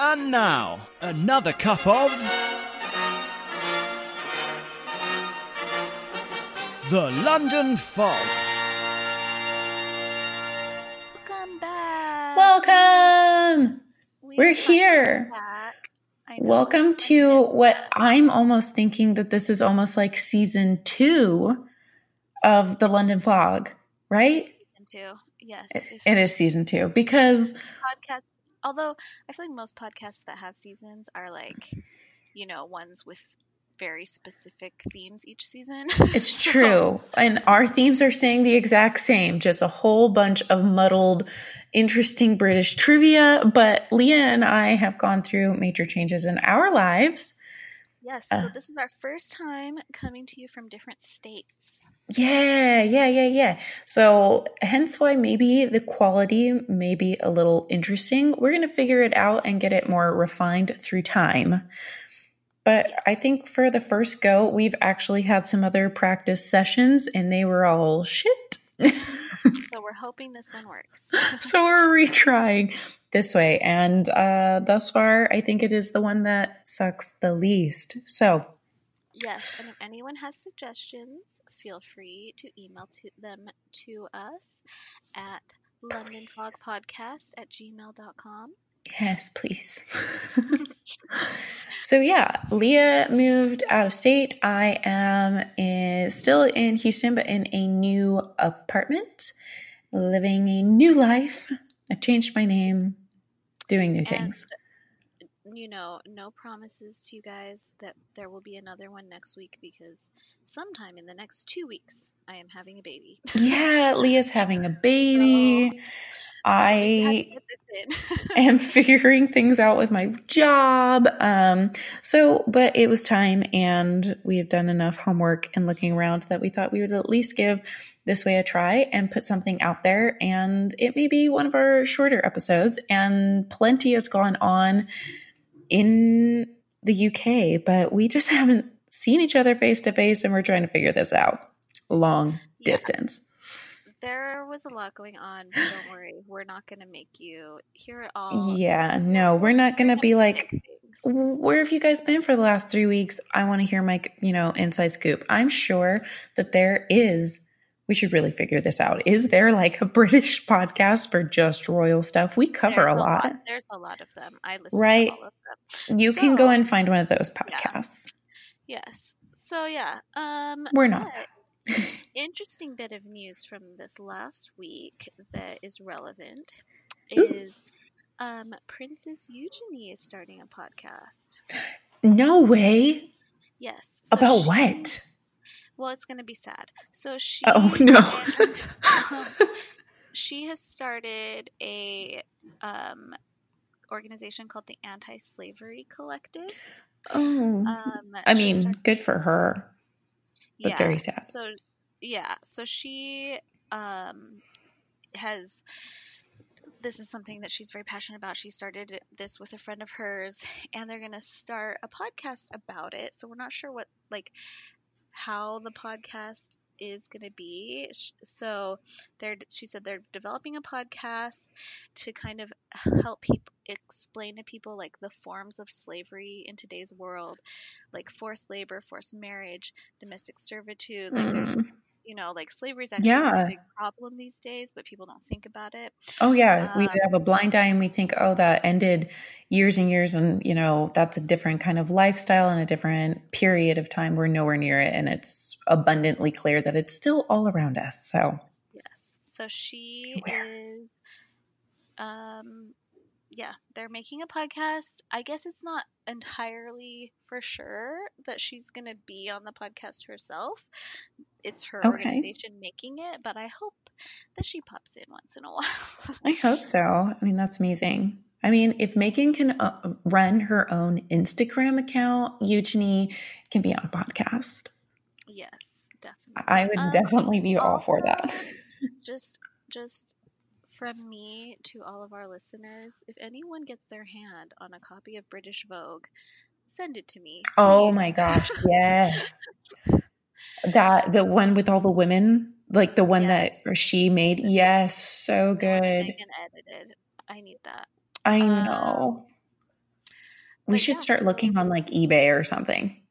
And now, another cup of. The London Fog. Welcome back. Welcome. We We're here. back. Welcome to what. I'm almost thinking that this is almost like season two of the London Fog, right? Season two. Yes. It, it is season two because podcast. Although I feel like most podcasts that have seasons are like, you know, ones with very specific themes each season. it's true. And our themes are saying the exact same, just a whole bunch of muddled, interesting British trivia. But Leah and I have gone through major changes in our lives. Yes. Uh, So this is our first time coming to you from different states. Yeah, yeah, yeah, yeah. So, hence why maybe the quality may be a little interesting. We're going to figure it out and get it more refined through time. But I think for the first go, we've actually had some other practice sessions and they were all shit. So we're hoping this one works. so, we're retrying this way. And uh, thus far, I think it is the one that sucks the least. So, Yes, and if anyone has suggestions, feel free to email to them to us at londonfogpodcast at gmail.com. Yes, please. so yeah, Leah moved out of state. I am in, still in Houston, but in a new apartment, living a new life. I've changed my name, doing new And, things. You know, no promises to you guys that there will be another one next week because sometime in the next two weeks, I am having a baby. Yeah, Leah's having a baby. so we had to I get this in. am figuring things out with my job. Um, so, but it was time, and we have done enough homework and looking around that we thought we would at least give this way a try and put something out there. And it may be one of our shorter episodes, and plenty has gone on in the UK, but we just haven't seen each other face to face, and we're trying to figure this out long yeah, distance. there was a lot going on, but don't worry, we're not going to make you hear it all. Yeah, no, we're not going to be like, where have you guys been for the last three weeks? I want to hear my, you know, inside scoop. I'm sure that there is, we should really figure this out. Is there like a British podcast for just royal stuff? We cover a a lot. lot, There's a lot of them. I listen right? to all of them. You can go and find one of those yeah. podcasts. Yes. So yeah. Um We're not. interesting bit of news from this last week that is relevant Ooh, is um Princess Eugenie is starting a podcast. no way. Yes. So About she what? Well it's going to be sad. So she. Oh, no. um, she has started a um organization called the Anti-Slavery Collective. oh, Um I mean, started good for her, but yeah. very sad. So yeah, so she um has this is something that she's very passionate about. She started this with a friend of hers and they're going to start a podcast about it. So we're not sure what like how the podcast is going to be. So they're she said they're developing a podcast to kind of help people explain to people like the forms of slavery in today's world, like forced labor, forced marriage, domestic servitude, like there's Mm. you know, like slavery is actually a big problem these days, but people don't think about it. Oh yeah, we Um, have a blind eye and we think, oh, that ended years and years, and you know that's a different kind of lifestyle and a different period of time. We're nowhere near it, and it's abundantly clear that it's still all around us. So Yes. So she beware. is um yeah, they're making a podcast. I guess it's not entirely for sure that she's going to be on the podcast herself. It's her Okay, organization making it, but I hope that she pops in once in a while. I hope so. I mean, that's amazing. I mean, if Meghan can uh, run her own Instagram account, Eugenie can be on a podcast. yes, definitely. I would Um definitely be all for that. just just from me to all of our listeners, if anyone gets their hand on a copy of British Vogue, send it to me, Oh my gosh, yes. That the one with all the women, like the one that she made. Yes, so good. Meghan edited. I need that. I Um, know. We should yeah, start looking on like eBay or something.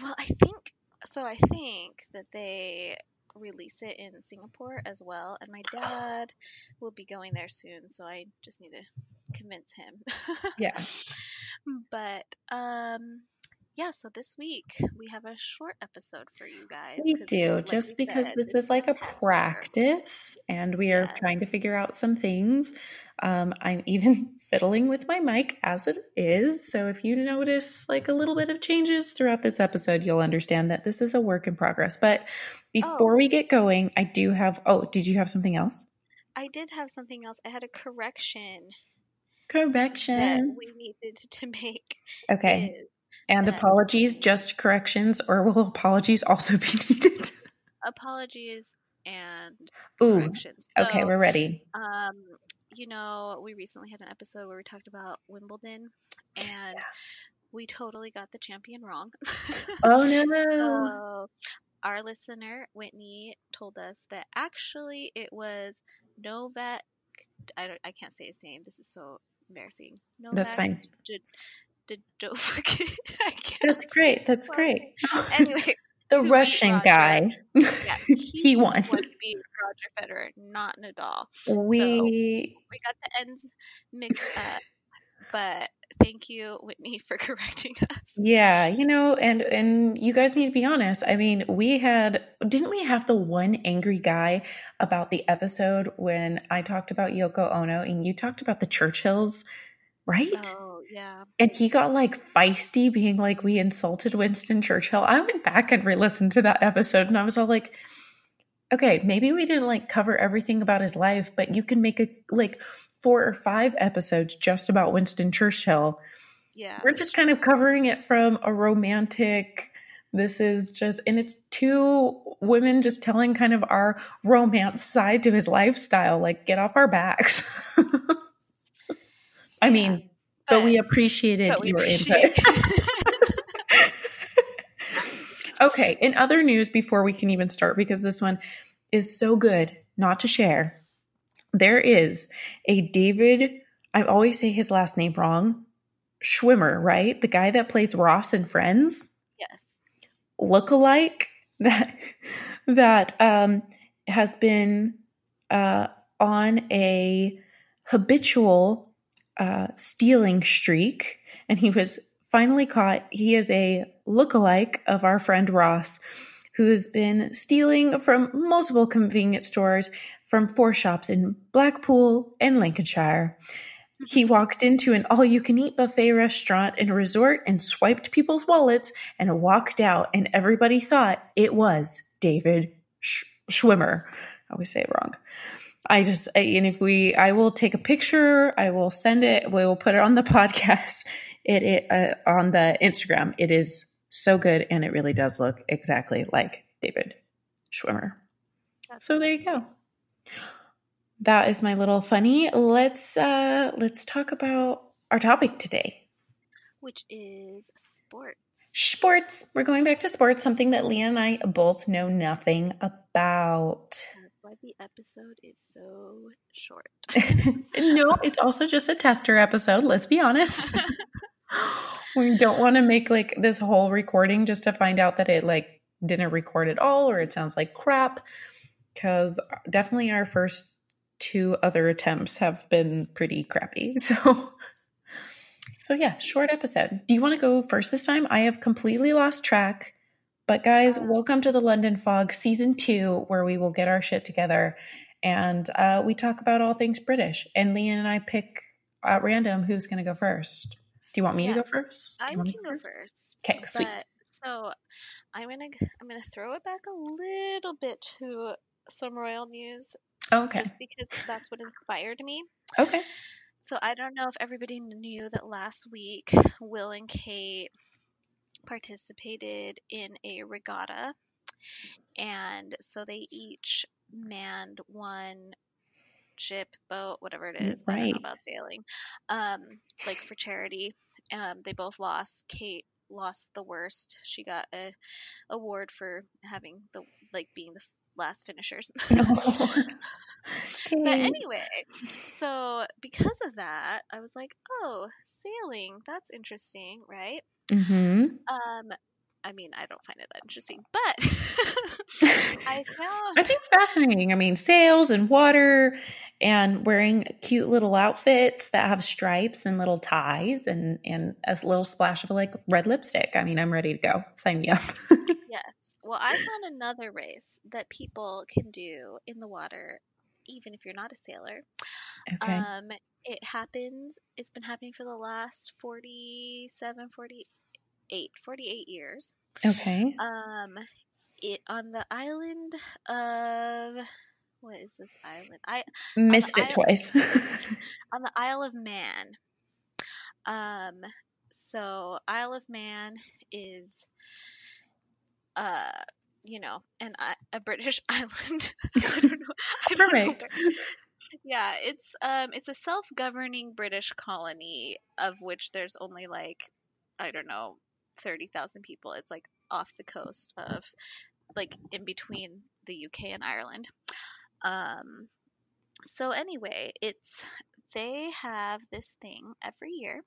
Well, I think so. I think that they release it in Singapore as well, and my dad will be going there soon, so I just need to convince him. Yeah. But um, yeah. So this week we have a short episode for you guys. We do, like just we because said, this is like a practice and we are Yeah. trying to figure out some things. Um, I'm even fiddling with my mic as it is. So if you notice like a little bit of changes throughout this episode, you'll understand that this is a work in progress. But before Oh. we get going, I do have, oh, did you have something else? I did have something else. I had a correction that Correction. we needed to make. Okay. is And apologies, just corrections, or will apologies also be needed? apologies and Ooh, corrections. okay, So, we're ready. um, you know, we recently had an episode where we talked about Wimbledon, and we totally got the champion wrong. Oh no. so, our listener Whitney told us that actually it was Novak. I don't. I can't say his name. This is so embarrassing. Novak That's fine. Djokovic. I can't That's great. That's Well, great. Anyway, The Russian Roger. guy. yeah, He won. to Roger Federer, not Nadal. We we got the ends mixed up. But thank you, Whitney, for correcting us. yeah, you know, and and you guys need to be honest. I mean, we had didn't we have the one angry guy about the episode when I talked about Yoko Ono and you talked about the Churchills, right? Oh yeah. And he got like feisty, being like, we insulted Winston Churchill. I went back and re listened to that episode and I was all like, okay, maybe we didn't like cover everything about his life, but you can make a like four or five episodes just about Winston Churchill. Yeah. We're just kind of covering it from a romantic. This is just, and it's two women just telling kind of our romance side to his lifestyle. Like, get off our backs. I Yeah, mean, but, we appreciated but we your appreciate input. okay, in other news, before we can even start, because this one is so good not to share, there is a David, I always say his last name wrong, Schwimmer, right? The guy that plays Ross in Friends, yes. lookalike that that um, has been uh, on a habitual uh, stealing streak, and he was finally caught. He is a lookalike of our friend Ross, who has been stealing from multiple convenience stores from four shops in Blackpool and Lincolnshire. He walked into an all you can eat buffet restaurant in a resort and swiped people's wallets and walked out, and everybody thought it was David Sch- Schwimmer. I always say it wrong. I just, I, and if we, I will take a picture, I will send it, we will put it on the podcast, it, it uh, on the Instagram. It is so good, and it really does look exactly like David Schwimmer. So there you go. That is my little funny. Let's uh let's talk about our topic today. Which is sports. Sports. We're going back to sports, something that Leah and I both know nothing about. That's why the episode is so short. no, it's also just a tester episode, let's be honest. we don't want to make like this whole recording just to find out that it like didn't record at all or it sounds like crap cuz definitely our first two other attempts have been pretty crappy. So So yeah, short episode. Do you want to go first this time? I have completely lost track. But guys, welcome to the London Fog season 2 where we will get our shit together and uh, we talk about all things British. And Leanne and I pick at random who's going to go first. Do you want me to go first? I can go first. Okay, sweet. So I'm gonna I'm gonna throw it back a little bit to some royal news Okay. because that's what inspired me. Okay. So I don't know if everybody knew that last week Will and Kate participated in a regatta, and so they each manned one ship, boat, whatever it is. I don't know about sailing. Um, like for charity. Um, they both lost. Kate lost the worst. She got a award for having the like being the last finishers. But Okay. anyway, so because of that, I was like, oh, sailing, that's interesting, right? hmm Um, I mean, I don't find it that interesting, but I found I think it's fascinating. I mean, sails and water and wearing cute little outfits that have stripes and little ties and, and a little splash of like red lipstick. I mean, I'm ready to go. Sign me up. Yes. Well, I found another race that people can do in the water, even if you're not a sailor. okay. Um, it happens, it's been happening for the last 47, 48, 48 years. okay. Um, it on the island of, what is this island? I, Missed it twice. on the Isle of Man. Um, so Isle of Man is, uh, you know, an a British island. I don't know. I don't know Perfect. Yeah, it's um, it's a self-governing British colony of which there's only like, I don't know, thirty thousand people. It's like off the coast of, like in between the UK and Ireland. Um, so anyway, it's they have this thing every year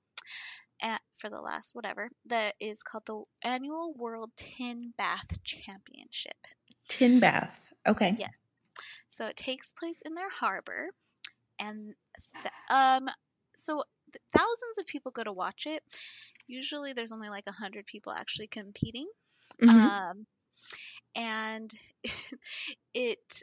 at, for the last whatever that is called the annual World Tin Bath Championship. Tin bath. Okay. Yeah. So it takes place in their harbor, and th- um, so th- thousands of people go to watch it. Usually, there's only like a hundred people actually competing. Mhm. Um, and it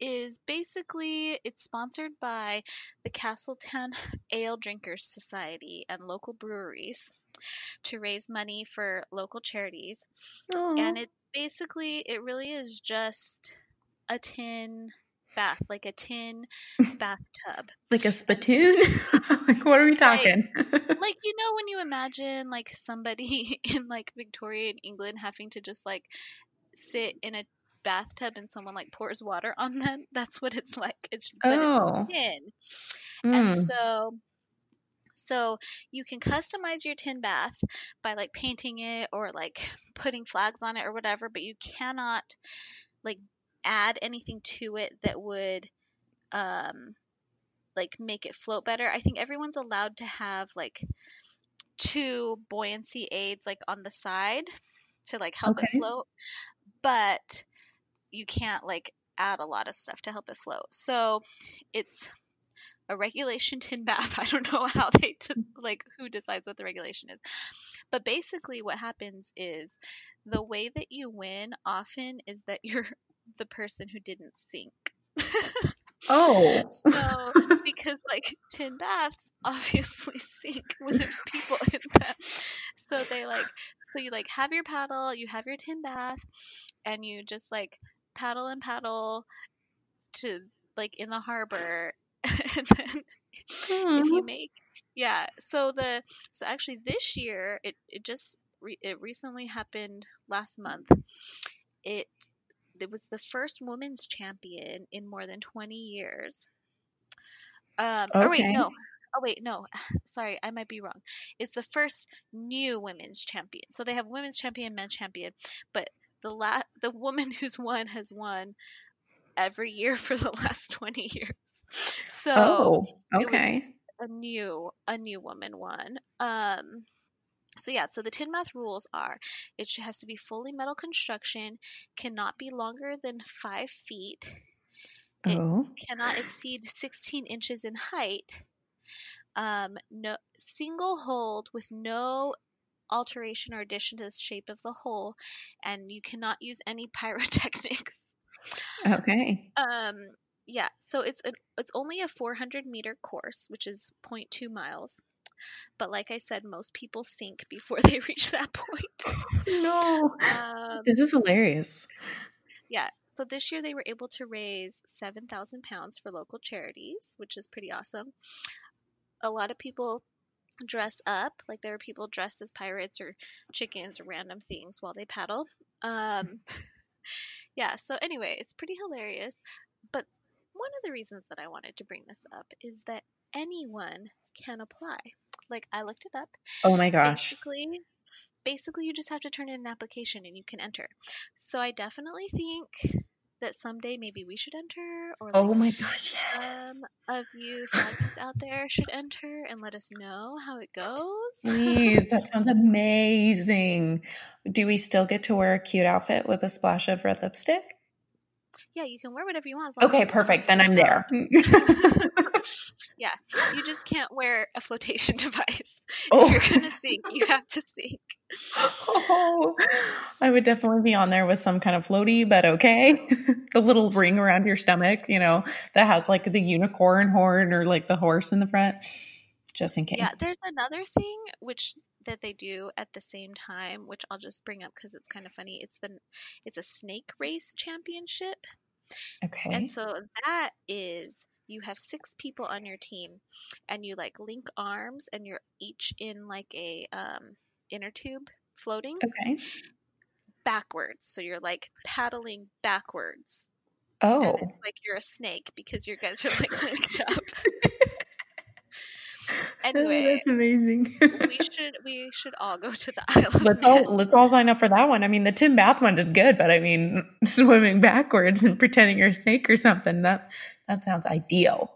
is basically it's sponsored by the Castletown Ale Drinkers Society and local breweries to raise money for local charities. Aw. And it's basically it really is just a tin bath, like a tin bathtub. like a spittoon? like, what are we talking? Like you know when you imagine like somebody in like Victorian England having to just like sit in a bathtub and someone like pours water on them. That's what it's like. It's but Oh. it's tin. And Mm. so so you can customize your tin bath by like painting it or like putting flags on it or whatever, but you cannot like add anything to it that would um like make it float better. I think everyone's allowed to have like two buoyancy aids like on the side to like help it float, but you can't like add a lot of stuff to help it float. So it's a regulation tin bath. I don't know how they just mm. like who decides what the regulation is. But basically what happens is the way that you win often is that you're the person who didn't sink. Oh. So because like tin baths obviously sink when there's people in them. So they like so you like have your paddle, you have your tin bath, and you just like paddle and paddle to like in the harbor and then if you make yeah so the so actually this year it, it just re, it recently happened last month. It it was the first women's champion in more than 20 years. Um or wait no oh wait no sorry i might be wrong. It's the first new women's champion. So they have women's champion men's champion but the la- the woman who's won has won every year for the last 20 years so Oh. Okay. a new a new woman won. Um so yeah, so the tin bath rules are it has to be fully metal construction, cannot be longer than five feet, it- Oh. cannot exceed 16 inches in height, um, no single hold with no alteration or addition to the shape of the hole, and you cannot use any pyrotechnics. Okay. Um, yeah, so it's an, it's only a 400 meter course, which is 0.2 miles. But like I said, most people sink before they reach that point. No. Um, This is hilarious. yeah, so this year they were able to raise 7,000 pounds for local charities, which is pretty awesome. A lot of people dress up, like there are people dressed as pirates or chickens or random things while they paddle. Um, yeah, so anyway, it's pretty hilarious. But one of the reasons that I wanted to bring this up is that anyone can apply. Like I looked it up. Oh my gosh. Basically, basically you just have to turn in an application and you can enter. So I definitely think that someday maybe we should enter, or oh like Oh my gosh, yes. of you out there should enter and let us know how it goes. Please, that sounds amazing. Do we still get to wear a cute outfit with a splash of red lipstick? yeah, you can wear whatever you want. Okay, perfect. Then I'm there. Yeah, you just can't wear a flotation device. Oh. If you're oh. gonna sing, you have to sing. Oh, I would definitely be on there with some kind of floaty, but okay. the little ring around your stomach, you know, that has like the unicorn horn or like the horse in the front, just in case. Yeah, there's another thing which that they do at the same time, which I'll just bring up because it's kind of funny. It's the it's a snake race championship, Okay. and so that is you have six people on your team, and you like link arms, and you're each in like a um, inner tube floating okay. backwards. So you're like paddling backwards. Oh. like you're a snake because your guys are like linked up. Oh, anyway, That's amazing. we should we should all go to the island. let's all let's all sign up for that one. I mean, the Tin Bath one is good, but I mean, swimming backwards and pretending you're a snake or something that that sounds ideal.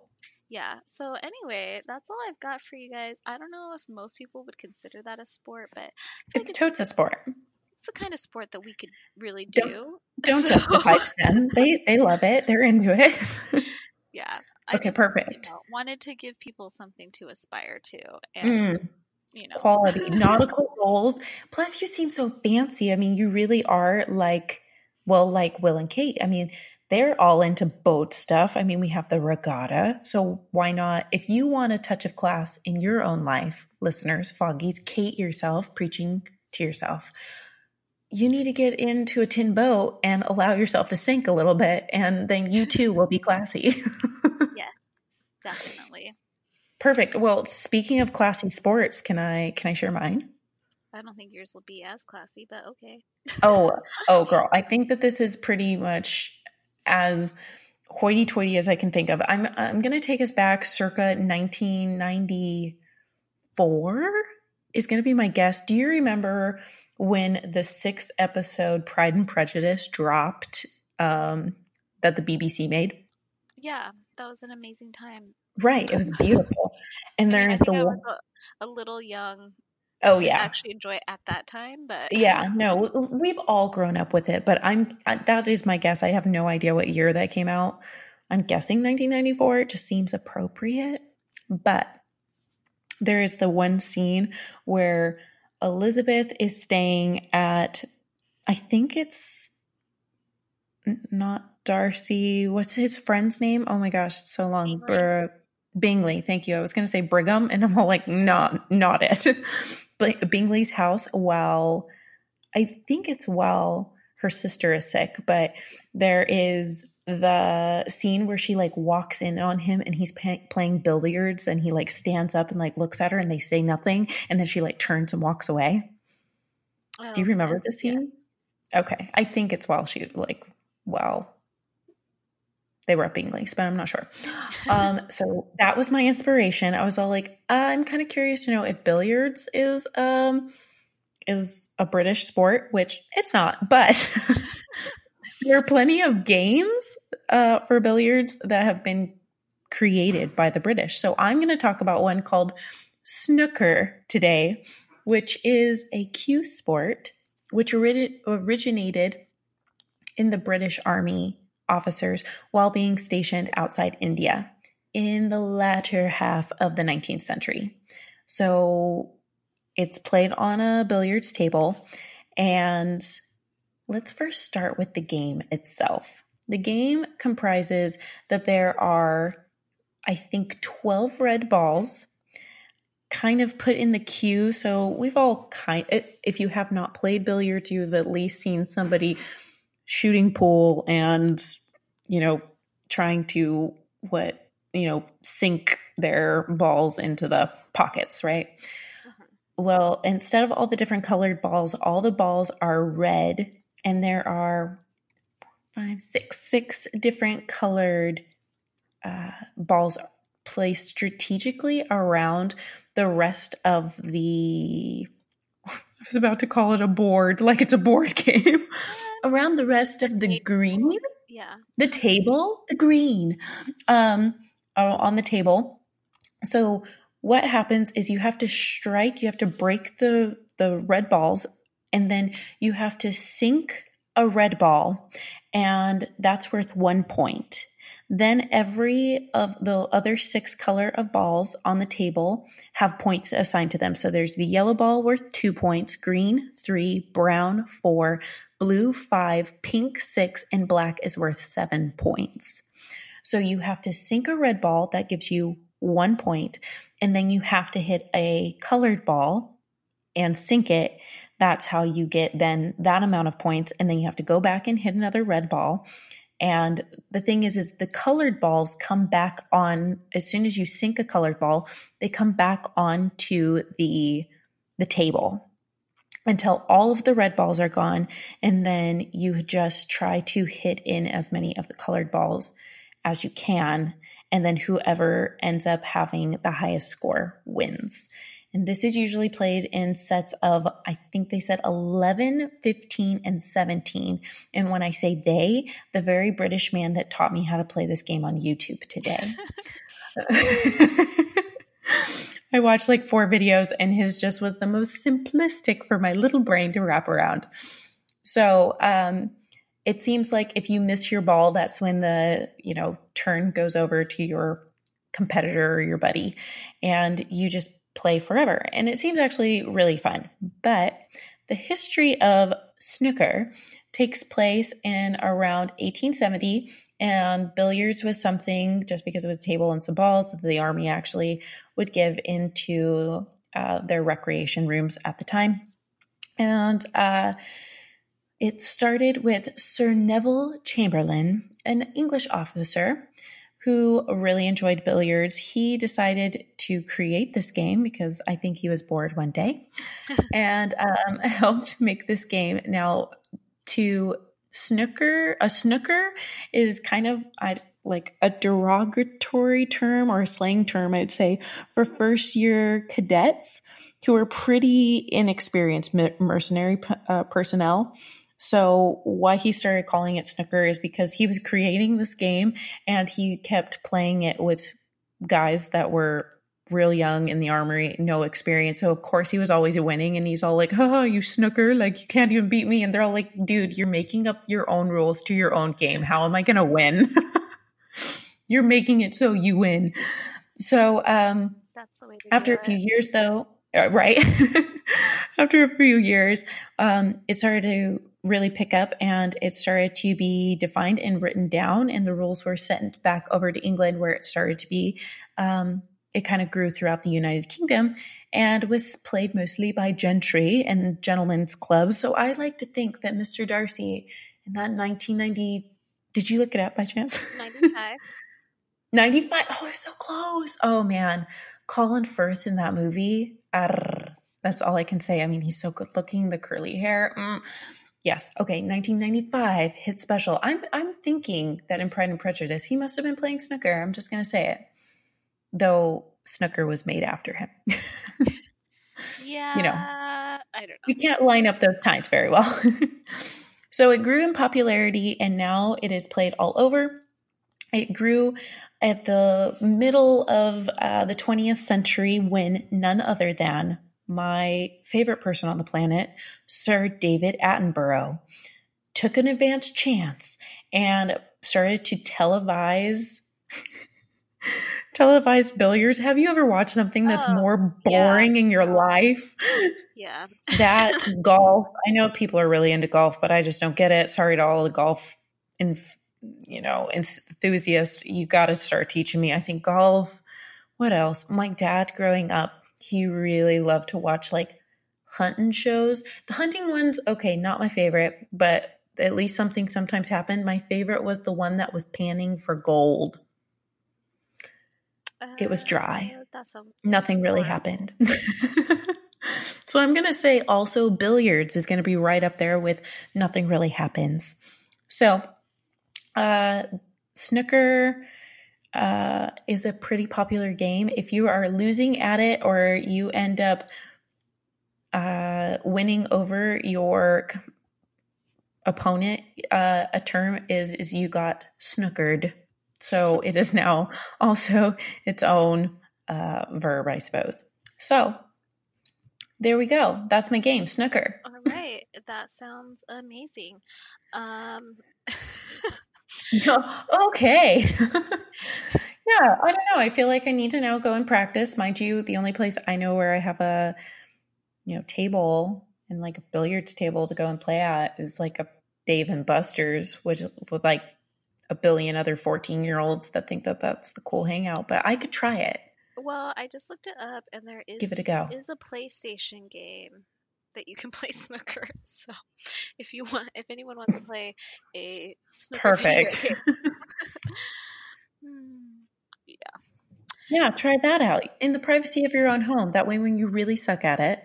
Yeah. So anyway, that's all I've got for you guys. I don't know if most people would consider that a sport, but It's totes a sport. it's the kind of sport that we could really Don't- do. Don't So, justify to them. They they love it. They're into it. Yeah. I Okay, just, you perfect. know, wanted to give people something to aspire to, and Mm, you know, quality nautical goals. Plus, you seem so fancy. I mean, you really are like, well, like Will and Kate. I mean, they're all into boat stuff. I mean, we have the regatta. So why not? If you want a touch of class in your own life, listeners, Foggies, Kate yourself, preaching to yourself. You need to get into a tin boat and allow yourself to sink a little bit, and then you too will be classy. Yeah, definitely. Perfect. Well, speaking of classy sports, can I can I share mine? I don't think yours will be as classy, but okay. Oh, oh, girl. I think that this is pretty much as hoity-toity as I can think of. I'm I'm going to take us back circa 1994 is going to be my guess. Do you remember when the sixth episode Pride and Prejudice dropped um, that the BBC made? Yeah, that was an amazing time. Right. It was beautiful. And I mean, there's the I one was a, a little young oh yeah. actually enjoy it at that time, but Yeah, no, we've all grown up with it, but I'm that is my guess. I have no idea what year that came out. I'm guessing 1994. It just seems appropriate. But there is the one scene where Elizabeth is staying at I think it's not Darcy. What's his friend's name? Oh my gosh, it's so long. Bingley, thank you. I was going to say Brigham, and I'm all like, not, not it. Bingley's house while I think it's while her sister is sick, but there is the scene where she like walks in on him and he's pa- playing billiards and he like stands up and like looks at her and they say nothing and then she like turns and walks away. Do you oh, remember know. this Yeah. scene? Okay. I think it's while she like while they were at Bingley's, but I'm not sure. Um, so that was my inspiration. I was all like, I'm kind of curious to know if billiards is um is a British sport, which it's not, but there are plenty of games uh, for billiards that have been created by the British. So I'm going to talk about one called snooker today, which is a cue sport which ori- originated in the British Army officers while being stationed outside India in the latter half of the 19th century. So it's played on a billiards table. And let's first start with the game itself. The game comprises that there are, I think, 12 red balls kind of put in the queue. So we've all kind if you have not played billiards, you've at least seen somebody shooting pool and, you know, trying to what, you know, sink their balls into the pockets, right? Well, instead of all the different colored balls, all the balls are red, and there are five, six, six different colored uh, balls placed strategically around the rest of the. Was about to call it a board, like it's a board game. around the rest of the green. Yeah. The table, the green, um, on the table. So what happens is you have to strike, you have to break the the red balls, and then you have to sink a red ball, and that's worth one point. Then every of the other six color of balls on the table have points assigned to them. So there's the yellow ball worth two points, green three, brown four, blue five, pink six, and black is worth seven points. So you have to sink a red ball that gives you one point, and then you have to hit a colored ball and sink it. That's how you get then that amount of points, and then you have to go back and hit another red ball. And the thing is, is the colored balls come back on as soon as you sink a colored ball, they come back onto the the table until all of the red balls are gone, and then you just try to hit in as many of the colored balls as you can, and then whoever ends up having the highest score wins. And this is usually played in sets of, I think they said 11, 15, and 17. And when I say they, the very British man that taught me how to play this game on YouTube today. I watched like four videos, and his just was the most simplistic for my little brain to wrap around. So, um, it seems like if you miss your ball, that's when the, you know, turn goes over to your competitor or your buddy and you just play forever. And it seems actually really fun. But the history of snooker takes place in around 1870 and billiards was something just because it was a table and some balls that the army actually would give into uh, their recreation rooms at the time and uh, it started with sir neville chamberlain an english officer who really enjoyed billiards, he decided to create this game because I think he was bored one day and um, helped make this game. Now, to snooker, a snooker is kind of I, like a derogatory term or a slang term, I'd say, for first year cadets who are pretty inexperienced mercenary uh, personnel so why he started calling it snooker is because he was creating this game and he kept playing it with guys that were real young in the armory, no experience. So of course he was always winning and he's all like, Oh, you snooker, like you can't even beat me. And they're all like, dude, you're making up your own rules to your own game. How am I gonna win? you're making it so you win. So um after a few years though, uh, right? after a few years, um, it started to really pick up and it started to be defined and written down and the rules were sent back over to england where it started to be um, it kind of grew throughout the united kingdom and was played mostly by gentry and gentlemen's clubs so i like to think that mr darcy in that 1990 did you look it up by chance 95 95 Oh, we're so close oh man colin firth in that movie arr, that's all i can say i mean he's so good looking the curly hair mm. Yes. Okay. 1995 hit special. I'm I'm thinking that in Pride and Prejudice he must have been playing snooker. I'm just going to say it, though snooker was made after him. yeah. You know, I don't know. We can't line up those times very well. so it grew in popularity, and now it is played all over. It grew at the middle of uh, the 20th century when none other than my favorite person on the planet, Sir David Attenborough, took an advanced chance and started to televise televise billiards. Have you ever watched something that's oh, more boring yeah. in your life? Yeah. that golf. I know people are really into golf, but I just don't get it. Sorry to all the golf and you know enthusiasts. You got to start teaching me. I think golf. What else? My dad growing up he really loved to watch like hunting shows. The hunting ones, okay, not my favorite, but at least something sometimes happened. My favorite was the one that was panning for gold. It was dry. Uh, Nothing really happened. so I'm going to say also billiards is going to be right up there with nothing really happens. So, uh, snooker, uh, is a pretty popular game. If you are losing at it or you end up uh, winning over your opponent uh, a term is is you got snookered. So it is now also its own uh, verb, I suppose. So there we go. That's my game, snooker. All right, that sounds amazing. Um, okay. yeah, I don't know. I feel like I need to now go and practice. Mind you, the only place I know where I have a you know table and like a billiards table to go and play at is like a Dave and Buster's, which with like a billion other 14 year olds that think that that's the cool hangout. But I could try it. well, I just looked it up, and there is Give it a go. is a PlayStation game that you can play snooker. So, if you want, if anyone wants to play a snooker Perfect. game- Hmm, Yeah, try that out in the privacy of your own home. That way, when you really suck at it,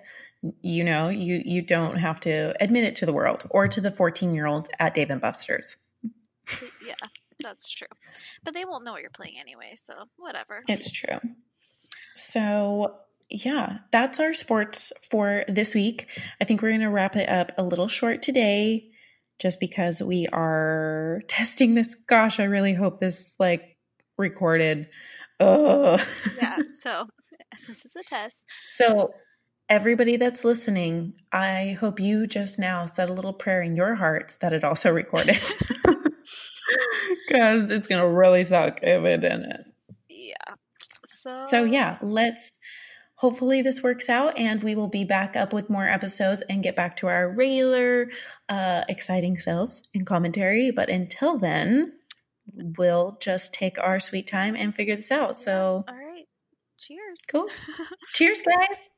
you know you you don't have to admit it to the world or to the 14 year olds at Dave and Buster's. yeah, that's true. But they won't know what you're playing anyway, so whatever. It's true. So, yeah, that's our sports for this week. I think we're going to wrap it up a little short today just because we are testing this. Gosh, I really hope this like recorded. Ugh. yeah. So, since it's a test, So, everybody that's listening, I hope you just now said a little prayer in your hearts that it also recorded. Because it's going to really suck if it didn't. yeah. So, So, yeah, let's hopefully this works out and we will be back up with more episodes and get back to our regular, uh, exciting selves and commentary. But until then, we'll just take our sweet time and figure this out. So, All right. Cheers. cool. Cheers, guys.